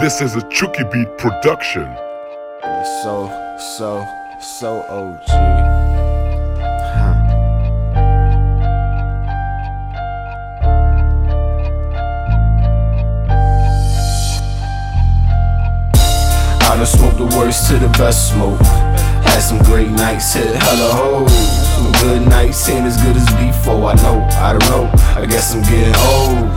This is a Chucky Beat production. So, so, so OG. Huh. I done smoked the worst to the best smoke. Had some great nights, hit hella hoes. Some good nights ain't as good as before. I know, I don't know. I guess I'm getting old.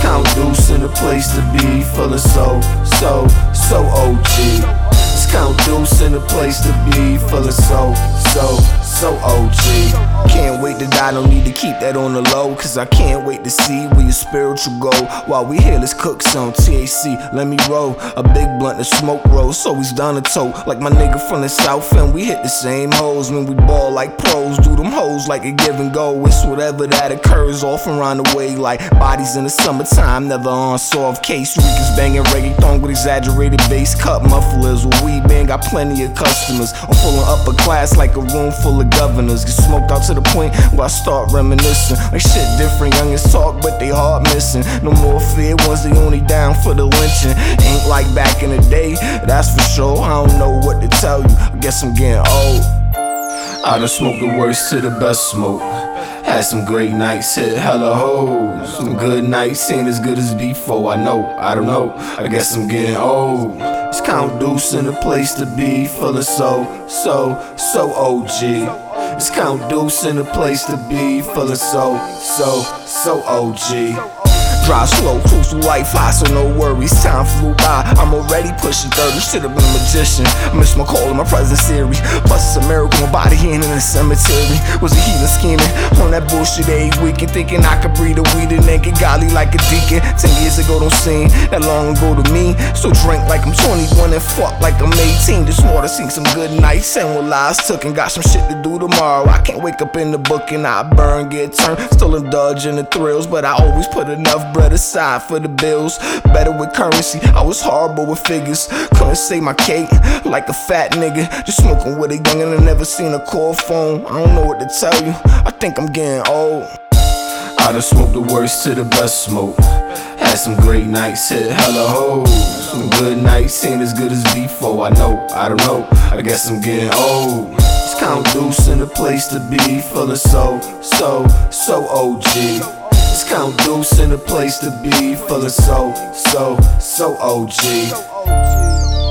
Count Duce in a place to be, feeling so, so, so OG. Count Duce in a place to be, feeling so, so, so OG. Can't wait to die, don't need to keep that on the low. Cause I can't wait to see where your spiritual go. While we here, let's cook some THC. Let me roll a big blunt of smoke roll. So he's down the tote. Like my nigga from the south, and we hit the same hoes. When we ball like pros, do them hoes like a give and go. It's whatever that occurs off and around the way. Like bodies in the summertime, never on soft case. Ricans banging reggaeton with exaggerated bass cut mufflers. With weed man, got plenty of customers. I'm of upper class like a room full of governors. Get smoked out to the point where I start reminiscing. Like shit different, youngins talk, but they heart missing. No more fear, ones they only down for the lynching. Ain't like back in the day, that's for sure. I don't know what to tell you. I guess I'm getting old. I done smoked the worst to the best smoke. Had some great nights, hit hella hoes. Some good nights ain't as good as before. I know, I don't know. I guess I'm getting old. It's Count Duce in a place to be, feeling so, so, so OG. It's Count Duce in a place to be, feeling so, so, so OG. Drive slow, cruise through life high, so no worries. Time flew by. I'm already pushing 30. Should've been a magician. Miss my call in my present series. Plus, it's a miracle. My body in the cemetery. Was a healer scheming on that bullshit every weekend. Thinking I could breathe a weed and naked golly like a deacon. Ten years ago, don't seem that long ago to me. So drink like I'm 21 and fuck like I'm 18. Just wanna seen some good nights and what lies took and got some shit to do tomorrow. I can't wake up in the book and I burn, get turned. Still indulge in the thrills, but I always put enough bread aside for the bills. Better with currency, I was horrible with figures. Couldn't save my cake like a fat nigga. Just smoking with a young and never seen a call phone. I don't know what to tell you. I think I'm getting old. I done smoked the worst to the best smoke. Had some great nights, hit hella hoes. Some good nights ain't as good as before. I know, I don't know. I guess I'm getting old. It's Count Duce in a place to be, feeling so, so, so OG. It's Count Duce in a place to be, feeling so, so, so OG.